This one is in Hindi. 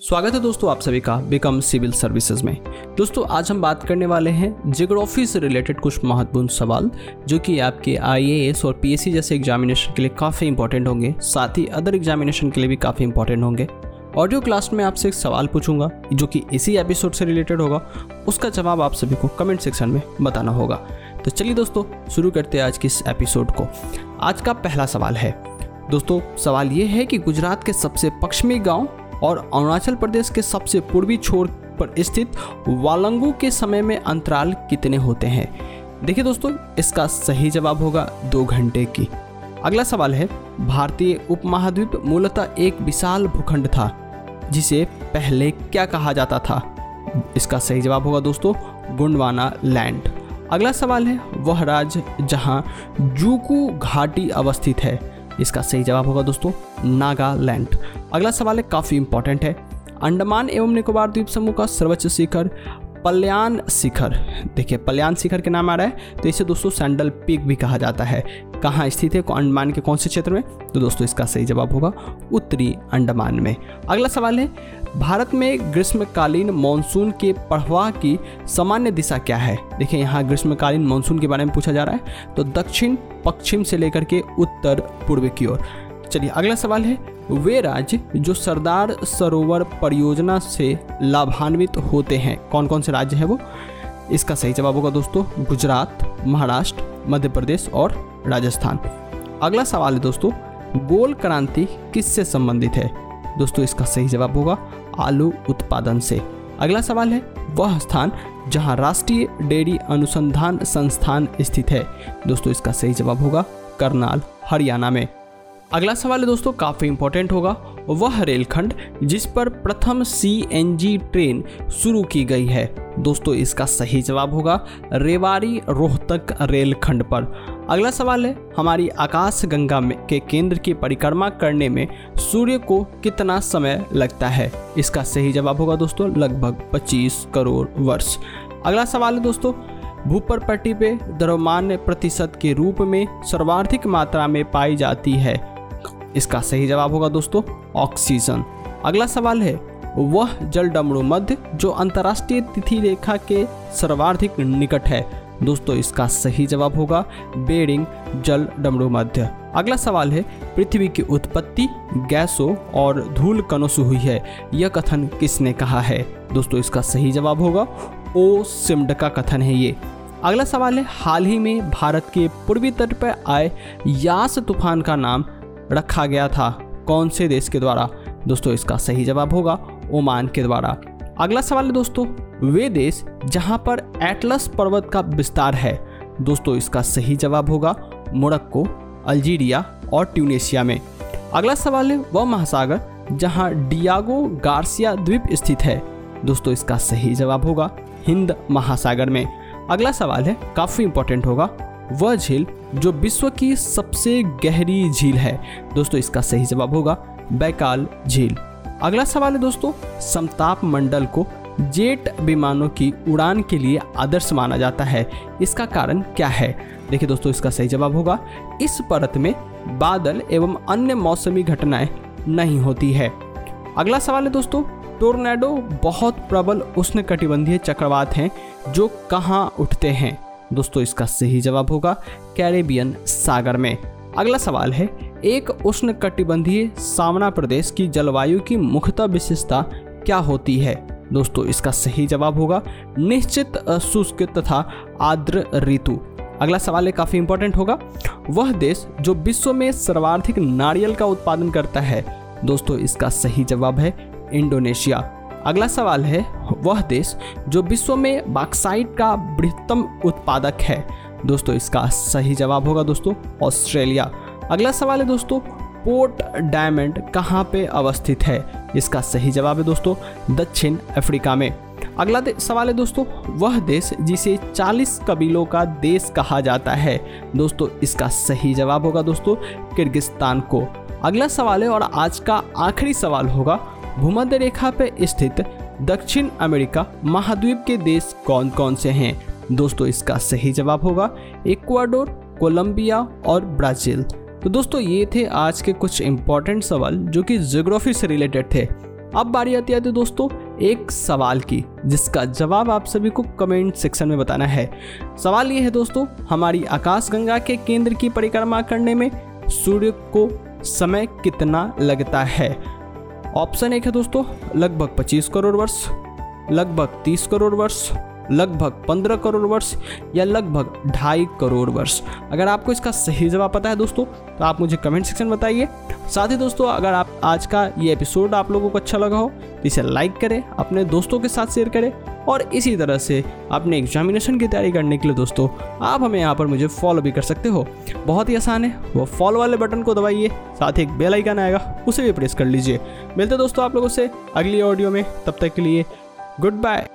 स्वागत है दोस्तों आप सभी का बिकम सिविल सर्विसेज़ में। दोस्तों, आज हम बात करने वाले हैं जियोग्राफी से रिलेटेड कुछ महत्वपूर्ण सवाल, जो कि आपके आईएएस और पीएससी जैसे एग्जामिनेशन के लिए काफ़ी इंपॉर्टेंट होंगे। साथ ही अदर एग्जामिनेशन के लिए भी काफ़ी इंपॉर्टेंट होंगे। ऑडियो क्लास में आपसे एक सवाल पूछूँगा, जो कि इसी एपिसोड से रिलेटेड होगा। उसका जवाब आप सभी को कमेंट सेक्शन में बताना होगा। तो चलिए दोस्तों, शुरू करते हैं आज के इस एपिसोड को। आज का पहला सवाल है। दोस्तों, सवाल ये है कि गुजरात के सबसे पश्चिमी गाँव और अरुणाचल प्रदेश के सबसे पूर्वी छोर पर स्थित वालंगू के समय में अंतराल कितने होते हैं? देखिए दोस्तों, इसका सही जवाब होगा दो घंटे की। अगला सवाल है, भारतीय उपमहाद्वीप मूलतः एक विशाल भूखंड था, जिसे पहले क्या कहा जाता था? इसका सही जवाब होगा दोस्तों, गुंडवाना लैंड। अगला सवाल है, वह राज्य जहाँ जूकू घाटी अवस्थित है इसका सही जवाब होगा दोस्तों, नागालैंड। अगला सवाल है, काफ़ी इंपॉर्टेंट है। अंडमान एवं निकोबार द्वीप समूह का सर्वोच्च शिखर, पल्यान शिखर। देखिए, पल्यान शिखर के नाम आ रहा है तो इसे दोस्तों सैंडल पीक भी कहा जाता है। कहाँ स्थित है, अंडमान के कौन से क्षेत्र में? तो दोस्तों, इसका सही जवाब होगा, उत्तरी अंडमान में। अगला सवाल है, भारत में ग्रीष्मकालीन मानसून के प्रवाह की सामान्य दिशा क्या है? देखिए, यहाँ ग्रीष्मकालीन मानसून के बारे में पूछा जा रहा है तो दक्षिण पश्चिम से लेकर के उत्तर पूर्व की ओर। चलिए, अगला सवाल है, वे राज्य जो सरदार सरोवर परियोजना से लाभान्वित होते हैं कौन कौन से राज्य है वो? इसका सही जवाब होगा दोस्तों, गुजरात, महाराष्ट्र, मध्य प्रदेश और राजस्थान। अगला सवाल है दोस्तों गोल क्रांति किससे संबंधित है? दोस्तों, इसका सही जवाब होगा, आलू उत्पादन से। अगला सवाल है वह स्थान जहाँ राष्ट्रीय डेयरी अनुसंधान संस्थान स्थित है। दोस्तों, इसका सही जवाब होगा करनाल, हरियाणा में। अगला सवाल है दोस्तों, काफ़ी इंपॉर्टेंट होगा। वह रेलखंड जिस पर प्रथम सीएनजी ट्रेन शुरू की गई है। दोस्तों, इसका सही जवाब होगा रेवाड़ी रोहतक रेलखंड पर। अगला सवाल है, हमारी आकाश गंगा में के केंद्र की परिक्रमा करने में सूर्य को कितना समय लगता है? इसका सही जवाब होगा दोस्तों, लगभग 25 करोड़ वर्ष। अगला सवाल है दोस्तों भूपर पट्टी पे द्रव्यमान प्रतिशत के रूप में सर्वाधिक मात्रा में पाई जाती है। इसका सही जवाब होगा दोस्तों, ऑक्सीजन। अगला सवाल है, वह जल डमरू मध्य जो अंतर्राष्ट्रीय तिथि रेखा के सर्वाधिक निकट है दोस्तों, इसका सही जवाब होगा बेरिंग जल डमरू मध्य। अगला सवाल है, पृथ्वी की उत्पत्ति गैसों और धूल कणों से हुई है, यह कथन किसने कहा है? दोस्तों, इसका सही जवाब होगा ओ सिमड का कथन है ये। अगला सवाल है, हाल ही में भारत के पूर्वी तट पर आए यास तूफ़ान का नाम रखा गया था, कौन से देश के द्वारा? दोस्तों, इसका सही जवाब होगा ओमान के द्वारा। अगला सवाल है दोस्तों, वे देश जहाँ पर एटलस पर्वत का विस्तार है। दोस्तों, इसका सही जवाब होगा मोरक्को, अल्जीरिया और ट्यूनेशिया में। अगला सवाल है वह महासागर जहाँ डियागो गार्सिया द्वीप स्थित है। दोस्तों, इसका सही जवाब होगा हिंद महासागर में। अगला सवाल है, काफ़ी इंपॉर्टेंट होगा, वह झील जो विश्व की सबसे गहरी झील है। दोस्तों, इसका सही जवाब होगा बैकाल झील। अगला सवाल है दोस्तों, समताप मंडल को जेट विमानों की उड़ान के लिए आदर्श माना जाता है। इसका कारण क्या है? देखिए दोस्तों, इसका सही जवाब होगा, इस परत में बादल एवं अन्य मौसमी घटनाएँ नहीं होती है। अगला सवाल है दोस्तों, टोर्नेडो बहुत प्रबल उष्ण कटिबंधीय चक्रवात हैं जो कहाँ उठते हैं? दोस्तों, इसका सही जवाब होगा कैरेबियन सागर में। अगला सवाल है एक उष्ण कटिबंधीय सामना प्रदेश की जलवायु की मुख्यतः विशेषता क्या होती है? दोस्तों, इसका सही जवाब होगा निश्चित शुष्क तथा आर्द्र ऋतु। अगला सवाल है काफ़ी इंपॉर्टेंट होगा। वह देश जो विश्व में सर्वाधिक नारियल का उत्पादन करता है। दोस्तों, इसका सही जवाब है इंडोनेशिया। अगला सवाल है, वह देश जो विश्व में बाक्साइट का बृहत्तम उत्पादक है। दोस्तों, इसका सही जवाब होगा दोस्तों, ऑस्ट्रेलिया। अगला सवाल है दोस्तों, पोर्ट डायमंड कहाँ पे अवस्थित है? इसका सही जवाब है दोस्तों, दक्षिण अफ्रीका में। अगला सवाल है दोस्तों, वह देश जिसे 40 कबीलों का देश कहा जाता है। दोस्तों, इसका सही जवाब होगा दोस्तों, किर्गिस्तान को। अगला सवाल है और आज का आखिरी सवाल होगा, भूमध्य रेखा पे स्थित दक्षिण अमेरिका महाद्वीप के देश कौन कौन से हैं? दोस्तों, इसका सही जवाब होगा, इक्वाडोर, कोलंबिया और ब्राज़ील। तो दोस्तों, ये थे आज के कुछ इंपॉर्टेंट सवाल जो कि जोग्राफी से रिलेटेड थे। अब बारी आती है दोस्तों, एक सवाल की, जिसका जवाब आप सभी को कमेंट सेक्शन में बताना है। सवाल ये है दोस्तों, हमारी आकाशगंगा के केंद्र की परिक्रमा करने में सूर्य को समय कितना लगता है? ऑप्शन एक है दोस्तों, लगभग 25 करोड़ वर्ष, लगभग 30 करोड़ वर्ष लगभग 15 करोड़ वर्ष या लगभग ढाई करोड़ वर्ष। अगर आपको इसका सही जवाब पता है दोस्तों तो आप मुझे कमेंट सेक्शन बताइए। साथ ही दोस्तों, अगर आप आज का ये एपिसोड आप लोगों को अच्छा लगा हो तो इसे लाइक करें, अपने दोस्तों के साथ शेयर करें और इसी तरह से अपने एग्जामिनेशन की तैयारी करने के लिए दोस्तों, आप हमें यहाँ पर मुझे फॉलो भी कर सकते हो। बहुत ही आसान है, वो फॉलो वाले बटन को दबाइए, साथ ही एक बेल आइकन आएगा, उसे भी प्रेस कर लीजिए। मिलते दोस्तों आप लोगों से अगली ऑडियो में, तब तक के लिए गुड बाय